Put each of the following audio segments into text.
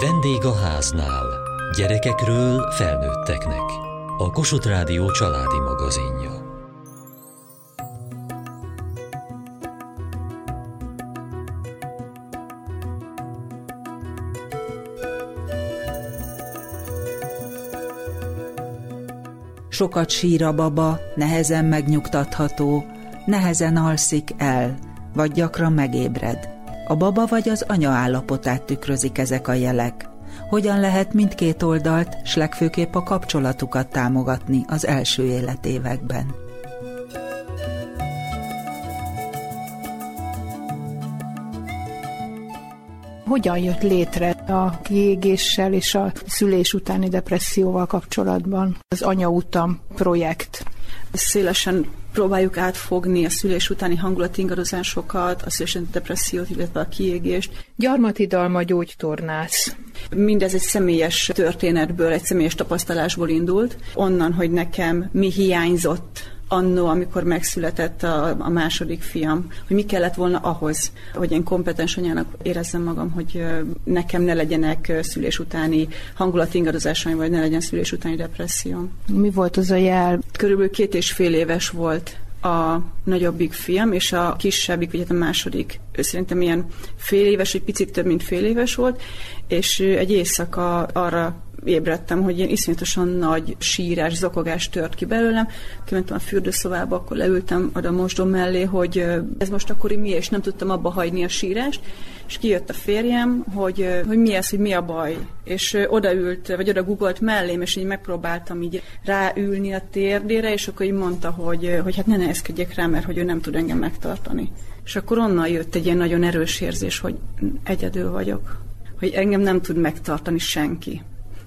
Vendég a háznál. Gyerekekről felnőtteknek. A Kossuth Rádió családi magazinja. Sokat sír a baba, nehezen megnyugtatható, nehezen alszik el, vagy gyakran megébred. A baba vagy az anya állapotát tükrözik ezek a jelek. Hogyan lehet mindkét oldalt, s legfőképp a kapcsolatukat támogatni az első életévekben? Hogyan jött létre a kiégéssel és a szülés utáni depresszióval kapcsolatban az anyautam projekt? Szélesen próbáljuk átfogni a szülés utáni hangulatingadozásokat, a szülés depressziót, illetve a kiégést. Gyarmati Dalma gyógytornász. Mindez egy személyes történetből, egy személyes tapasztalásból indult, onnan, hogy nekem mi hiányzott annó, amikor megszületett a, a második fiam, hogy mi kellett volna ahhoz, hogy én kompetens anyának érezzem magam, hogy nekem ne legyenek szülés utáni hangulatingadozásaim, vagy ne legyen szülés utáni depresszióm. Mi volt az a jel? Körülbelül két és fél éves volt a nagyobbik fiam, és a kisebbik, vagy hát a második, ő szerintem ilyen fél éves, egy picit több, mint fél éves volt, és egy éjszaka arra ébredtem, hogy ilyen iszonyatosan nagy sírás, zokogás tört ki belőlem. Kimentem a fürdőszobába, akkor leültem oda a mosdó mellé, hogy ez most akkor mi, és nem tudtam abba hagyni a sírást, és kijött a férjem, hogy, hogy mi ez, hogy mi a baj. És odaült, vagy oda googolt mellém, és így megpróbáltam így ráülni a térdére, és akkor így mondta, hogy, hogy hát ne nehezkedjek rá, mert hogy ő nem tud engem megtartani. És akkor onnan jött egy ilyen nagyon erős érzés, hogy egyedül vagyok, hogy engem nem tud megtartani senki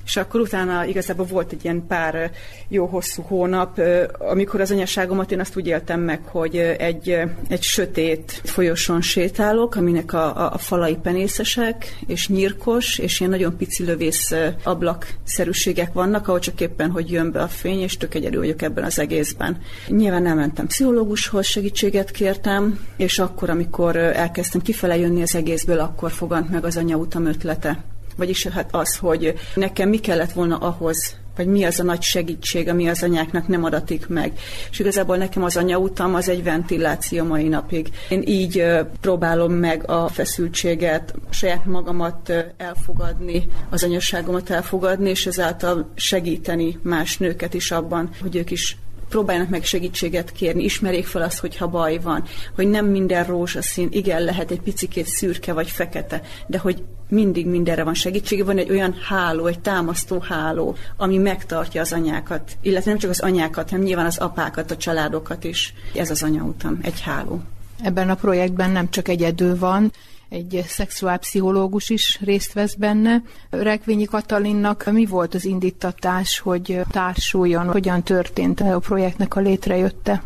és akkor utána igazából volt egy ilyen pár jó hosszú hónap, amikor az anyaságomat én azt úgy éltem meg, hogy egy, egy sötét folyosón sétálok, aminek a, a, a falai penészesek, és nyírkos, és ilyen nagyon pici lövész ablakszerűségek vannak, ahol csak éppen, hogy jön be a fény, és tök egyedül vagyok ebben az egészben. Nyilván nem mentem pszichológushoz, segítséget kértem, és akkor, amikor elkezdtem kifele jönni az egészből, akkor fogant meg az anyautam ötlete vagyis hát az, hogy nekem mi kellett volna ahhoz, vagy mi az a nagy segítség, ami az anyáknak nem adatik meg. És igazából nekem az anyautam az egy ventiláció mai napig. Én így próbálom meg a feszültséget, saját magamat elfogadni, az anyasságomat elfogadni, és ezáltal segíteni más nőket is abban, hogy ők is próbáljanak meg segítséget kérni, ismerjék fel azt, hogyha baj van, hogy nem minden rózsaszín, igen, lehet egy picikét szürke vagy fekete, de hogy mindig mindenre van segítség, van egy olyan háló, egy támasztó háló, ami megtartja az anyákat, illetve nem csak az anyákat, hanem nyilván az apákat, a családokat is. Ez az anyautam, egy háló. Ebben a projektben nem csak egyedül van, egy szexuálpszichológus is részt vesz benne. Rekvényi Katalinnak mi volt az indítatás, hogy társuljon, hogyan történt a projektnek a létrejötte?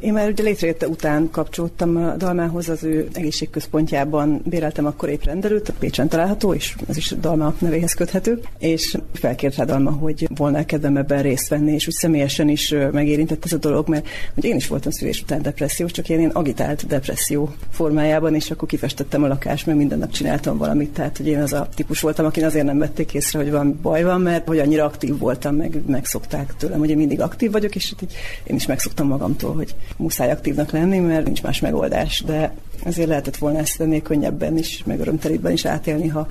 Én már ugye létrejötte után kapcsolódtam a Dalmához, az ő egészségközpontjában béreltem akkor épp rendelőt, Pécsen található, és ez is Dalma nevéhez köthető, és felkért rá Dalma, hogy volna kedvem ebben részt venni, és úgy személyesen is megérintett ez a dolog, mert hogy én is voltam szülés után depressziós, csak én, én agitált depresszió formájában, és akkor kifestettem a lakást, mert minden nap csináltam valamit, tehát hogy én az a típus voltam, aki azért nem vették észre, hogy van baj van, mert hogy annyira aktív voltam, meg megszokták tőlem, hogy én mindig aktív vagyok, és így én is megszoktam magamtól, hogy muszáj aktívnak lenni, mert nincs más megoldás, de azért lehetett volna ezt ennél könnyebben is, meg örömtelítben is átélni, ha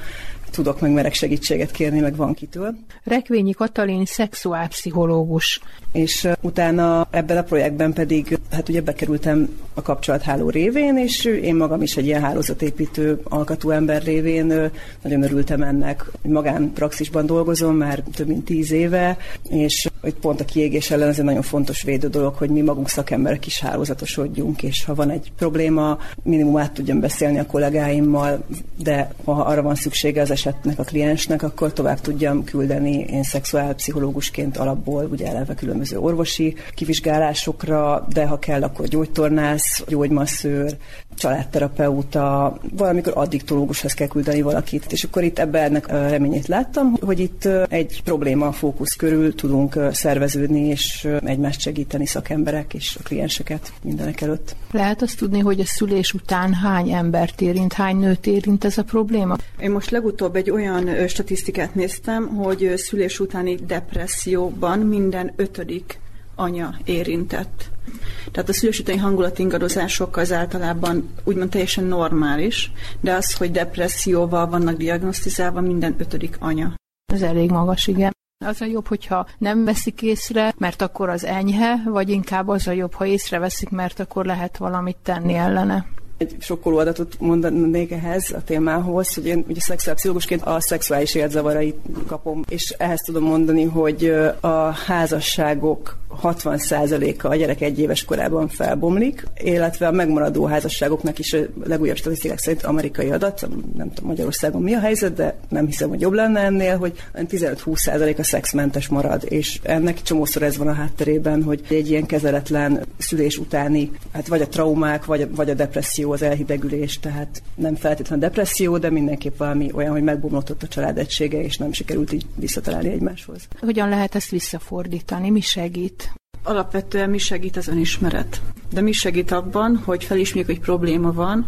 tudok meg merek segítséget kérni, meg van kitől. Rekvényi Katalin szexuálpszichológus. És utána ebben a projektben pedig, hát ugye bekerültem a kapcsolatháló révén, és én magam is egy ilyen hálózatépítő alkatú ember révén nagyon örültem ennek. Magánpraxisban dolgozom már több mint tíz éve, és hogy pont a kiégés ellen ez egy nagyon fontos védő dolog, hogy mi magunk szakemberek is hálózatosodjunk, és ha van egy probléma, minimum át tudjam beszélni a kollégáimmal, de ha arra van szüksége az esetnek a kliensnek, akkor tovább tudjam küldeni én szexuálpszichológusként alapból, ugye eleve különböző orvosi kivizsgálásokra, de ha kell, akkor gyógytornász, gyógymasszőr, családterapeuta, valamikor addiktológushoz kell küldeni valakit. És akkor itt ebben ennek reményét láttam, hogy itt egy probléma fókusz körül tudunk szerveződni, és egymást segíteni szakemberek és a klienseket mindenek előtt. Lehet azt tudni, hogy a szülés után hány embert érint, hány nőt érint ez a probléma? Én most legutóbb egy olyan statisztikát néztem, hogy szülés utáni depresszióban minden ötödik anya érintett. Tehát a szülés utáni hangulatingadozások az általában úgymond teljesen normális, de az, hogy depresszióval vannak diagnosztizálva minden ötödik anya. Ez elég magas, igen. Az a jobb, hogyha nem veszik észre, mert akkor az enyhe, vagy inkább az a jobb, ha észreveszik, mert akkor lehet valamit tenni ellene egy sokkoló adatot mondanék ehhez a témához, hogy én ugye szexuálpszichológusként a szexuális élzavarait kapom, és ehhez tudom mondani, hogy a házasságok 60%-a a gyerek egy éves korában felbomlik, illetve a megmaradó házasságoknak is a legújabb statisztikák szerint amerikai adat, nem tudom Magyarországon mi a helyzet, de nem hiszem, hogy jobb lenne ennél, hogy 15-20% a szexmentes marad, és ennek csomószor ez van a hátterében, hogy egy ilyen kezeletlen szülés utáni, hát vagy a traumák, vagy a, vagy a depresszió, az elhidegülés, tehát nem feltétlenül depresszió, de mindenképp valami olyan, hogy megbomlott a család egysége, és nem sikerült így visszatalálni egymáshoz. Hogyan lehet ezt visszafordítani? Mi segít? Alapvetően mi segít az önismeret. De mi segít abban, hogy felismerjük, hogy probléma van,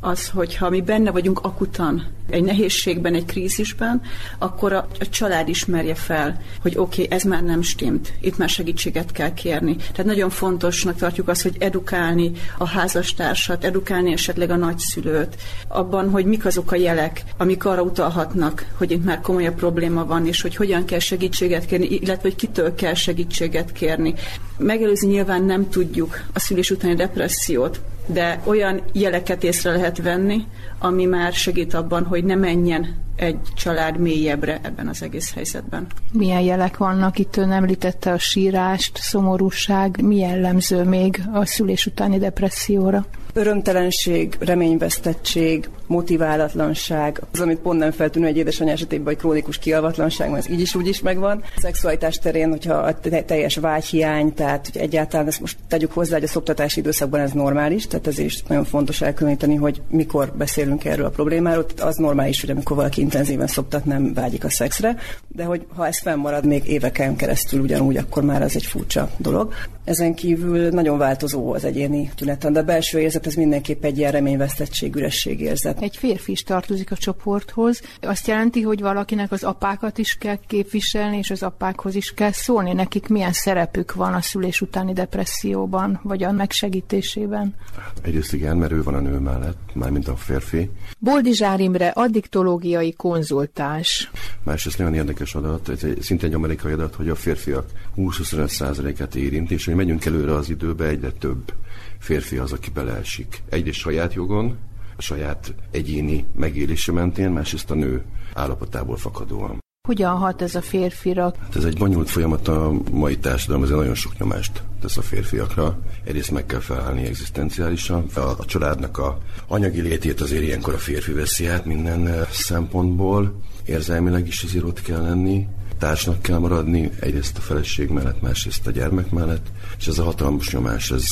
az, hogyha mi benne vagyunk akutan egy nehézségben, egy krízisben, akkor a, a család ismerje fel, hogy oké, okay, ez már nem stimmt, itt már segítséget kell kérni. Tehát nagyon fontosnak tartjuk azt, hogy edukálni a házastársat, edukálni esetleg a nagyszülőt, abban, hogy mik azok a jelek, amik arra utalhatnak, hogy itt már komolyabb probléma van, és hogy hogyan kell segítséget kérni, illetve hogy kitől kell segítséget kérni. Megelőzni nyilván nem tudjuk a szülés utáni depressziót, de olyan jeleket észre lehet venni, ami már segít abban, hogy ne menjen egy család mélyebbre ebben az egész helyzetben. Milyen jelek vannak? Itt ön említette a sírást, szomorúság. Mi jellemző még a szülés utáni depresszióra? Örömtelenség, reményvesztettség, motiválatlanság, az, amit pont nem feltűnő egy édesanyja esetében, hogy krónikus kialvatlanság, mert ez így is úgy is megvan. A szexualitás terén, hogyha a teljes vágyhiány, tehát hogy egyáltalán ezt most tegyük hozzá, hogy a szoptatási időszakban ez normális, tehát ez is nagyon fontos elkülöníteni, hogy mikor beszélünk erről a problémáról. Tehát az normális, hogy amikor valaki intenzíven szoptat, nem vágyik a szexre, de hogy ha ez fennmarad még éveken keresztül ugyanúgy, akkor már ez egy furcsa dolog. Ezen kívül nagyon változó az egyéni tüneten, de a belső érzet ez mindenképp egy ilyen reményvesztettség, üresség érzet. Egy férfi is tartozik a csoporthoz. Azt jelenti, hogy valakinek az apákat is kell képviselni, és az apákhoz is kell szólni. Nekik milyen szerepük van a szülés utáni depresszióban, vagy a megsegítésében? Egyrészt igen, mert ő van a nő mellett, mármint a férfi. Boldizsár Imre, addiktológiai konzultás. Másrészt nagyon érdekes adat, egy, szinte egy amerikai adat, hogy a férfiak 20-25%-át érint, és hogy megyünk előre az időbe, egyre több férfi az, aki beleesik. Egyrészt saját jogon, a saját egyéni megélése mentén, másrészt a nő állapotából fakadóan. Hogyan hat ez a férfira? Hát ez egy bonyolult folyamat a mai társadalom, ez nagyon sok nyomást tesz a férfiakra. Egyrészt meg kell felállni egzisztenciálisan. A, a családnak a anyagi létét azért ilyenkor a férfi veszi át minden eh, szempontból. Érzelmileg is azért ott kell lenni társnak kell maradni, egyrészt a feleség mellett, másrészt a gyermek mellett, és ez a hatalmas nyomás, ez,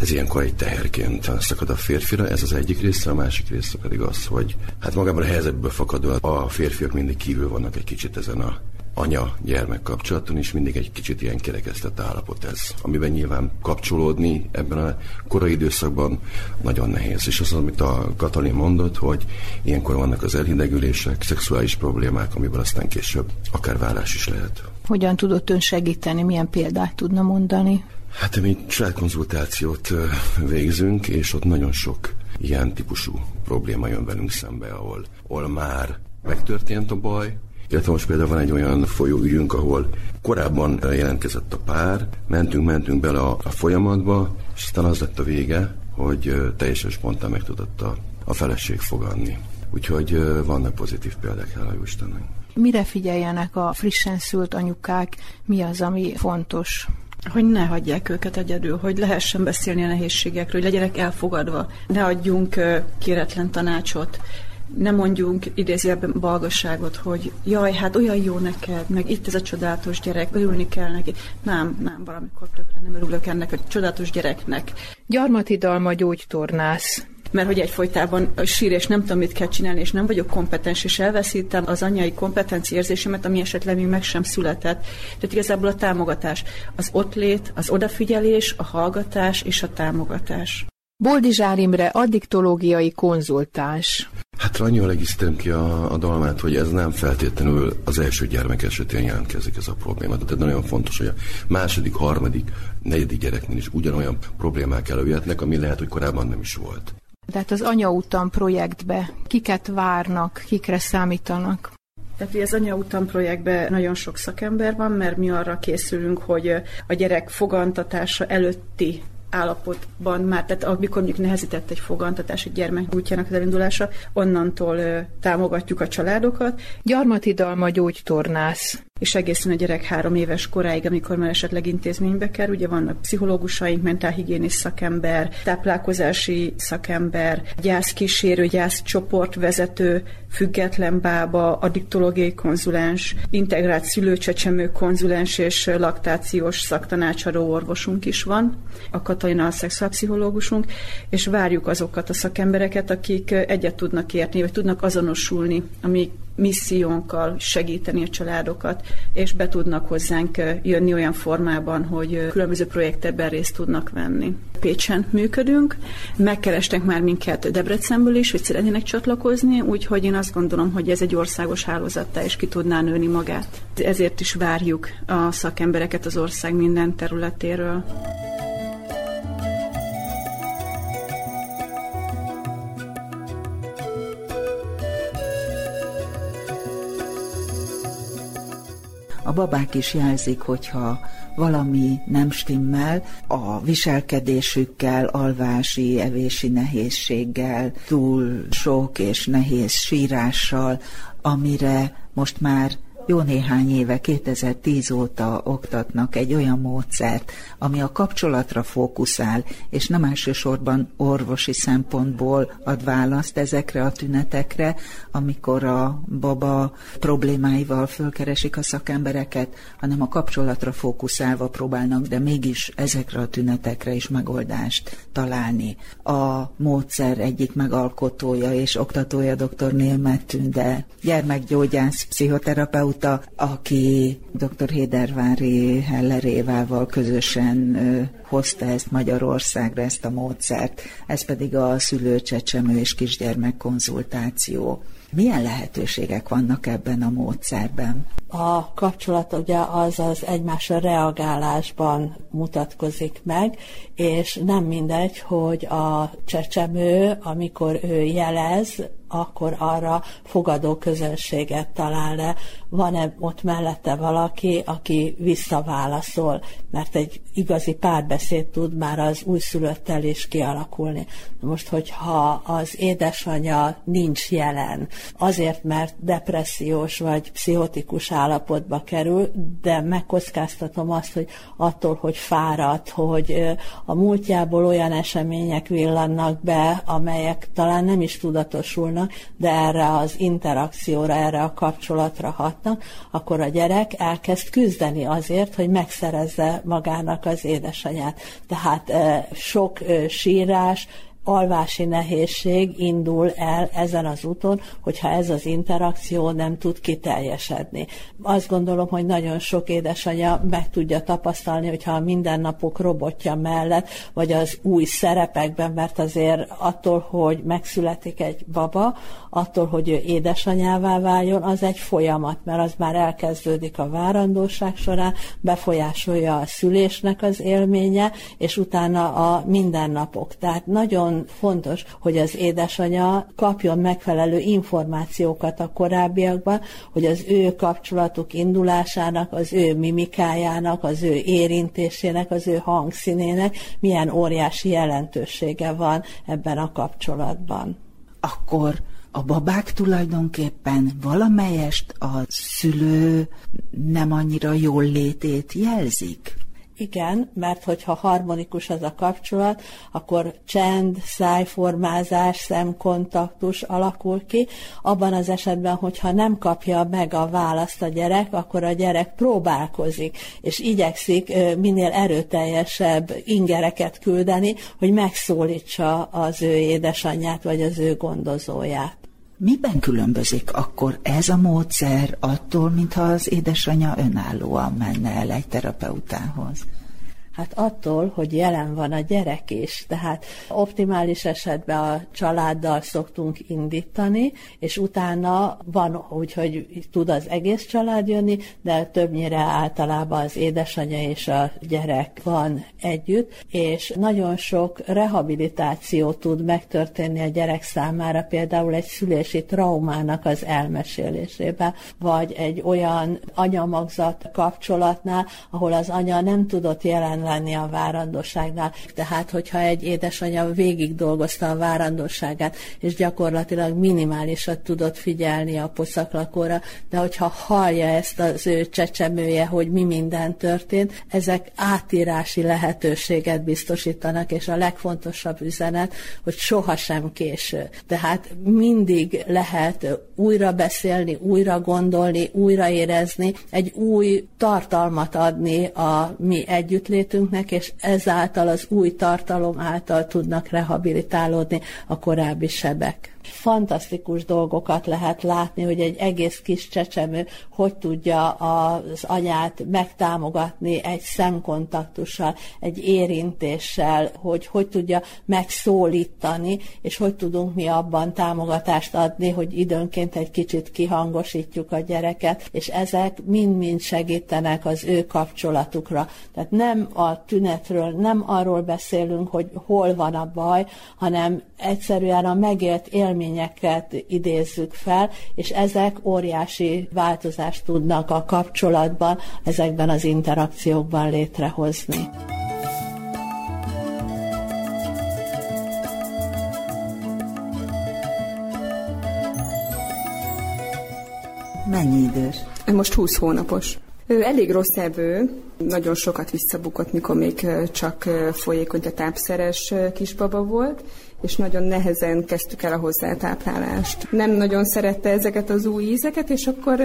ez ilyenkor egy teherként szakad a férfira, ez az egyik része, a másik része pedig az, hogy hát magában a helyzetből fakadóan a férfiak mindig kívül vannak egy kicsit ezen a anya-gyermek kapcsolaton is mindig egy kicsit ilyen kerekesztett állapot ez, amiben nyilván kapcsolódni ebben a korai időszakban nagyon nehéz. És az, amit a Katalin mondott, hogy ilyenkor vannak az elhidegülések, szexuális problémák, amiből aztán később akár vállás is lehet. Hogyan tudott ön segíteni? Milyen példát tudna mondani? Hát mi családkonzultációt végzünk, és ott nagyon sok ilyen típusú probléma jön velünk szembe, ahol, ahol már megtörtént a baj, illetve most például van egy olyan folyóügyünk, ahol korábban jelentkezett a pár, mentünk, mentünk bele a, a folyamatba, és aztán az lett a vége, hogy teljesen spontán meg tudott a, a feleség fogadni. Úgyhogy vannak pozitív példák, hála Istennek. Mire figyeljenek a frissen szült anyukák? Mi az, ami fontos? hogy ne hagyják őket egyedül, hogy lehessen beszélni a nehézségekről, hogy legyenek elfogadva, ne adjunk kéretlen tanácsot, nem mondjunk idézőjelben balgasságot, hogy jaj, hát olyan jó neked, meg itt ez a csodálatos gyerek, örülni kell neki. Nem, nem, valamikor tökre nem örülök ennek a csodálatos gyereknek. Gyarmati Dalma gyógytornász. mert hogy egyfolytában sír, és nem tudom, mit kell csinálni, és nem vagyok kompetens, és elveszítem az anyai kompetenci érzésemet, ami esetleg még meg sem született. Tehát igazából a támogatás, az ott lét, az odafigyelés, a hallgatás és a támogatás. Boldizsár Imre addiktológiai konzultás. Hát annyival egészítem ki a, a dalmát, hogy ez nem feltétlenül az első gyermek esetén jelentkezik ez a probléma. Tehát nagyon fontos, hogy a második, harmadik, negyedik gyereknél is ugyanolyan problémák előjöhetnek, ami lehet, hogy korábban nem is volt. Tehát az anyautam projektbe kiket várnak, kikre számítanak? Tehát az anyautam projektben nagyon sok szakember van, mert mi arra készülünk, hogy a gyerek fogantatása előtti állapotban már, tehát amikor mondjuk nehezített egy fogantatás egy gyermek útjának az elindulása, onnantól ö, támogatjuk a családokat. Gyarmati Dalma gyógytornász és egészen a gyerek három éves koráig, amikor már esetleg intézménybe kerül, ugye vannak pszichológusaink, mentálhigiénis szakember, táplálkozási szakember, gyászkísérő, gyászcsoportvezető, független bába, addiktológiai konzulens, integrált szülőcsecsemő konzulens és laktációs szaktanácsadó orvosunk is van, a Katalina a szexuálpszichológusunk, és várjuk azokat a szakembereket, akik egyet tudnak érteni, vagy tudnak azonosulni a missziónkkal segíteni a családokat, és be tudnak hozzánk jönni olyan formában, hogy különböző projektekben részt tudnak venni. Pécsen működünk, megkerestek már minket Debrecenből is, hogy szeretnének csatlakozni, úgyhogy én azt gondolom, hogy ez egy országos hálózattá is ki tudná nőni magát. Ezért is várjuk a szakembereket az ország minden területéről. Babák is jelzik, hogyha valami nem stimmel, a viselkedésükkel, alvási, evési nehézséggel, túl sok és nehéz sírással, amire most már jó néhány éve, 2010 óta oktatnak egy olyan módszert, ami a kapcsolatra fókuszál, és nem elsősorban orvosi szempontból ad választ ezekre a tünetekre, amikor a baba problémáival fölkeresik a szakembereket, hanem a kapcsolatra fókuszálva próbálnak, de mégis ezekre a tünetekre is megoldást találni. A módszer egyik megalkotója és oktatója dr. Német Tünde, gyermekgyógyász, pszichoterapeut, óta, aki dr. Hédervári Hellerévával közösen hozta ezt Magyarországra, ezt a módszert, ez pedig a szülőcsecsemő és kisgyermek konzultáció. Milyen lehetőségek vannak ebben a módszerben? A kapcsolat ugye az az egymásra reagálásban mutatkozik meg, és nem mindegy, hogy a csecsemő, amikor ő jelez, akkor arra fogadó közönséget talál le. Van-e ott mellette valaki, aki visszaválaszol, mert egy igazi párbeszéd tud már az újszülöttel is kialakulni. Most, hogyha az édesanyja nincs jelen, azért, mert depressziós vagy pszichotikus állapotba kerül, de megkockáztatom azt, hogy attól, hogy fáradt, hogy a múltjából olyan események villannak be, amelyek talán nem is tudatosulnak, de erre az interakcióra, erre a kapcsolatra hatnak, akkor a gyerek elkezd küzdeni azért, hogy megszerezze magának az édesanyját. Tehát sok sírás, alvási nehézség indul el ezen az úton, hogyha ez az interakció nem tud kiteljesedni. Azt gondolom, hogy nagyon sok édesanyja meg tudja tapasztalni, hogyha a mindennapok robotja mellett, vagy az új szerepekben, mert azért attól, hogy megszületik egy baba, attól, hogy ő édesanyává váljon, az egy folyamat, mert az már elkezdődik a várandóság során, befolyásolja a szülésnek az élménye, és utána a mindennapok. Tehát nagyon fontos, hogy az édesanyja kapjon megfelelő információkat a korábbiakban, hogy az ő kapcsolatuk indulásának, az ő mimikájának, az ő érintésének, az ő hangszínének milyen óriási jelentősége van ebben a kapcsolatban. Akkor a babák tulajdonképpen valamelyest a szülő nem annyira jól létét jelzik? Igen, mert hogyha harmonikus az a kapcsolat, akkor csend, szájformázás, szemkontaktus alakul ki. Abban az esetben, hogyha nem kapja meg a választ a gyerek, akkor a gyerek próbálkozik, és igyekszik minél erőteljesebb ingereket küldeni, hogy megszólítsa az ő édesanyját, vagy az ő gondozóját. Miben különbözik akkor ez a módszer attól, mintha az édesanyja önállóan menne el egy terapeutához? Hát attól, hogy jelen van a gyerek is, tehát optimális esetben a családdal szoktunk indítani, és utána van úgy, hogy tud az egész család jönni, de többnyire általában az édesanyja és a gyerek van együtt, és nagyon sok rehabilitáció tud megtörténni a gyerek számára, például egy szülési traumának az elmesélésében, vagy egy olyan anyamagzat kapcsolatnál, ahol az anya nem tudott jelen lenni a várandóságnál. Tehát, hogyha egy édesanyja végig dolgozta a várandóságát, és gyakorlatilag minimálisat tudott figyelni a poszaklakóra, de hogyha hallja ezt az ő csecsemője, hogy mi minden történt, ezek átírási lehetőséget biztosítanak, és a legfontosabb üzenet, hogy sohasem késő. Tehát mindig lehet újra beszélni, újra gondolni, újra érezni, egy új tartalmat adni a mi együttlétünk, életünknek, és ezáltal az új tartalom által tudnak rehabilitálódni a korábbi sebek fantasztikus dolgokat lehet látni, hogy egy egész kis csecsemő hogy tudja az anyát megtámogatni egy szemkontaktussal, egy érintéssel, hogy hogy tudja megszólítani, és hogy tudunk mi abban támogatást adni, hogy időnként egy kicsit kihangosítjuk a gyereket, és ezek mind-mind segítenek az ő kapcsolatukra. Tehát nem a tünetről, nem arról beszélünk, hogy hol van a baj, hanem egyszerűen a megélt élményeket idézzük fel, és ezek óriási változást tudnak a kapcsolatban, ezekben az interakciókban létrehozni. Mennyi idős? Most 20 hónapos. Ő elég rossz evő, nagyon sokat visszabukott, mikor még csak folyékony, a tápszeres kisbaba volt, és nagyon nehezen kezdtük el a hozzátáplálást. Nem nagyon szerette ezeket az új ízeket, és akkor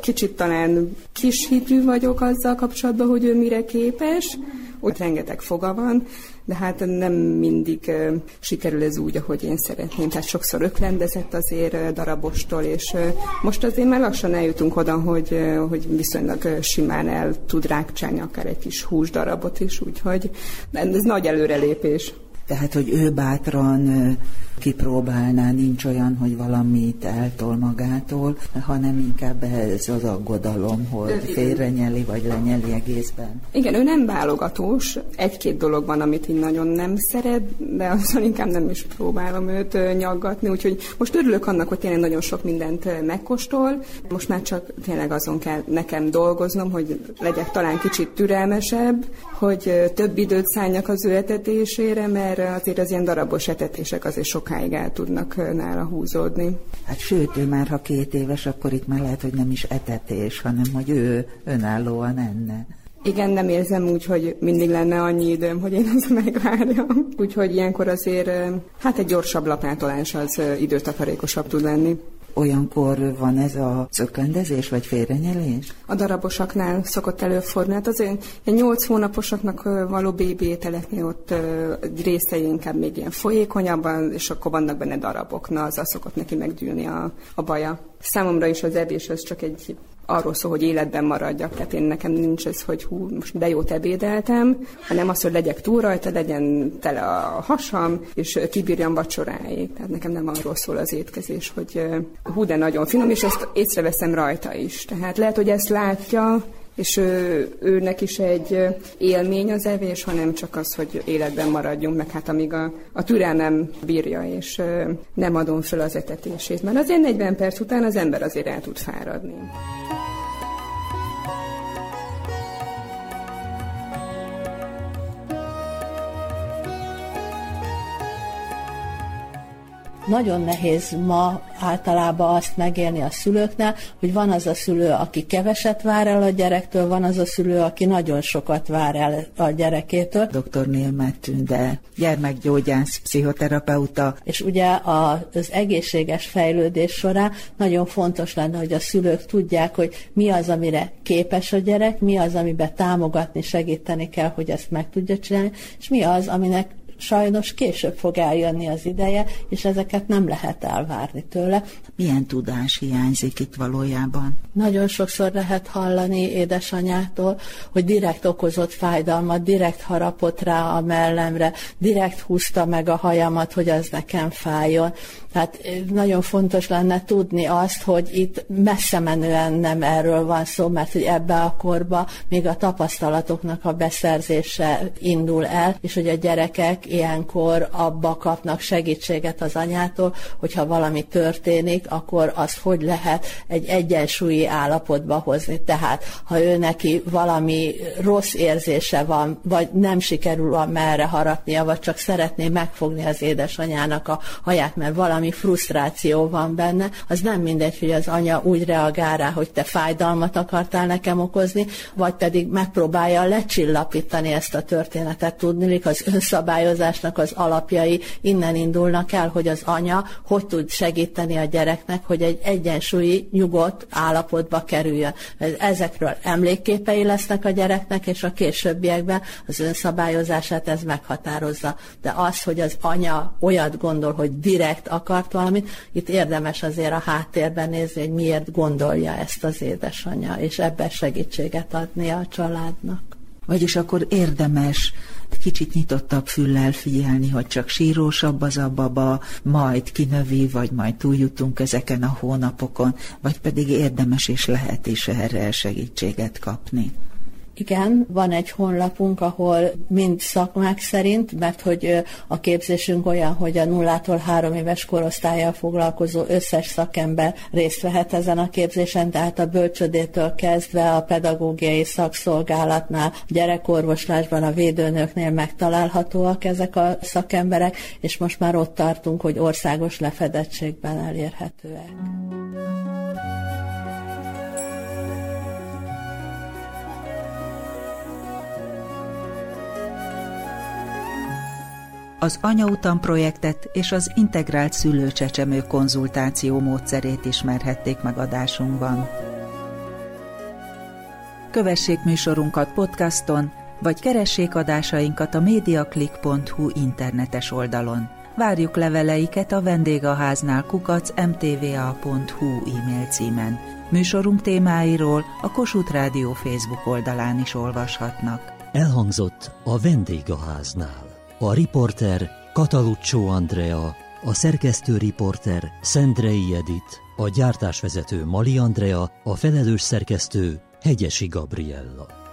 kicsit talán kis hitű vagyok azzal kapcsolatban, hogy ő mire képes. Ott rengeteg foga van, de hát nem mindig sikerül ez úgy, ahogy én szeretném. Tehát sokszor öklendezett azért darabostól, és most azért már lassan eljutunk oda, hogy, hogy viszonylag simán el tud rákcsálni akár egy kis húsdarabot is, úgyhogy ez nagy előrelépés. Tehát, hogy ő bátran kipróbálná, nincs olyan, hogy valamit eltol magától, hanem inkább ez az aggodalom, hogy félrenyeli vagy lenyeli egészben. Igen, ő nem válogatós. Egy-két dolog van, amit én nagyon nem szeret, de azon inkább nem is próbálom őt nyaggatni, úgyhogy most örülök annak, hogy tényleg nagyon sok mindent megkóstol. Most már csak tényleg azon kell nekem dolgoznom, hogy legyek talán kicsit türelmesebb, hogy több időt szálljak az ő etetésére, mert azért az ilyen darabos etetések azért sok sokáig el tudnak nála húzódni. Hát sőt, ő már ha két éves, akkor itt már lehet, hogy nem is etetés, hanem hogy ő önállóan enne. Igen, nem érzem úgy, hogy mindig lenne annyi időm, hogy én azt megvárjam. Úgyhogy ilyenkor azért, hát egy gyorsabb lapátolás az időtakarékosabb tud lenni. Olyankor van ez a szöklendezés, vagy félrenyelés? A darabosaknál szokott előfordulni. Hát azért egy nyolc hónaposaknak való bébi ételeknél ott részei inkább még ilyen folyékonyabban, és akkor vannak benne darabok. Na, az szokott neki megdűlni a, a baja. Számomra is az evés az csak egy arról szól, hogy életben maradjak. Tehát én nekem nincs ez, hogy hú, most de jót ebédeltem, hanem az, hogy legyek túl rajta, legyen tele a hasam, és kibírjam vacsoráig. Tehát nekem nem arról szól az étkezés, hogy hú, de nagyon finom, és ezt észreveszem rajta is. Tehát lehet, hogy ezt látja, és ő, őnek is egy élmény az evés, hanem csak az, hogy életben maradjunk, meg hát amíg a, a türelmem bírja, és nem adom föl az etetését. Mert azért 40 perc után az ember azért el tud fáradni. Nagyon nehéz ma általában azt megélni a szülőknél, hogy van az a szülő, aki keveset vár el a gyerektől, van az a szülő, aki nagyon sokat vár el a gyerekétől. Dr. Német Tünde, gyermekgyógyász, pszichoterapeuta. És ugye az egészséges fejlődés során nagyon fontos lenne, hogy a szülők tudják, hogy mi az, amire képes a gyerek, mi az, amiben támogatni, segíteni kell, hogy ezt meg tudja csinálni, és mi az, aminek sajnos később fog eljönni az ideje, és ezeket nem lehet elvárni tőle. Milyen tudás hiányzik itt valójában? Nagyon sokszor lehet hallani édesanyától, hogy direkt okozott fájdalmat, direkt harapott rá a mellemre, direkt húzta meg a hajamat, hogy az nekem fájjon. Tehát nagyon fontos lenne tudni azt, hogy itt messze menően nem erről van szó, mert hogy ebbe a korba még a tapasztalatoknak a beszerzése indul el, és hogy a gyerekek ilyenkor abba kapnak segítséget az anyától, hogyha valami történik, akkor azt hogy lehet egy egyensúlyi állapotba hozni. Tehát, ha ő neki valami rossz érzése van, vagy nem sikerül van merre harapnia, vagy csak szeretné megfogni az édesanyának a haját, mert valami frusztráció van benne, az nem mindegy, hogy az anya úgy reagál rá, hogy te fájdalmat akartál nekem okozni, vagy pedig megpróbálja lecsillapítani ezt a történetet. Tudni, az önszabályozásnak az alapjai innen indulnak el, hogy az anya hogy tud segíteni a gyereknek, hogy egy egyensúlyi, nyugodt állapotba kerüljön. Ezekről emlékképei lesznek a gyereknek, és a későbbiekben az önszabályozását ez meghatározza. De az, hogy az anya olyat gondol, hogy direkt akart valamit, itt érdemes azért a háttérben nézni, hogy miért gondolja ezt az édesanyja, és ebben segítséget adni a családnak. Vagyis akkor érdemes kicsit nyitottabb füllel figyelni, hogy csak sírósabb az a baba, majd kinövi, vagy majd túljutunk ezeken a hónapokon, vagy pedig érdemes és lehet is erre segítséget kapni. Igen, van egy honlapunk, ahol mind szakmák szerint, mert hogy a képzésünk olyan, hogy a nullától három éves korosztályjal foglalkozó összes szakember részt vehet ezen a képzésen, tehát a bölcsödétől kezdve a pedagógiai szakszolgálatnál, gyerekorvoslásban, a védőnöknél megtalálhatóak ezek a szakemberek, és most már ott tartunk, hogy országos lefedettségben elérhetőek. Az Anyautam projektet és az integrált szülőcsecsemő konzultáció módszerét ismerhették meg adásunkban. Kövessék műsorunkat podcaston, vagy keressék adásainkat a mediaclick.hu internetes oldalon. Várjuk leveleiket a vendégháznál kukac mtva.hu e-mail címen. Műsorunk témáiról a Kossuth Rádió Facebook oldalán is olvashatnak. Elhangzott a vendégháznál. A riporter Kataluccio Andrea, a szerkesztő riporter Szendrei Edit, a gyártásvezető Mali Andrea, a felelős szerkesztő Hegyesi Gabriella.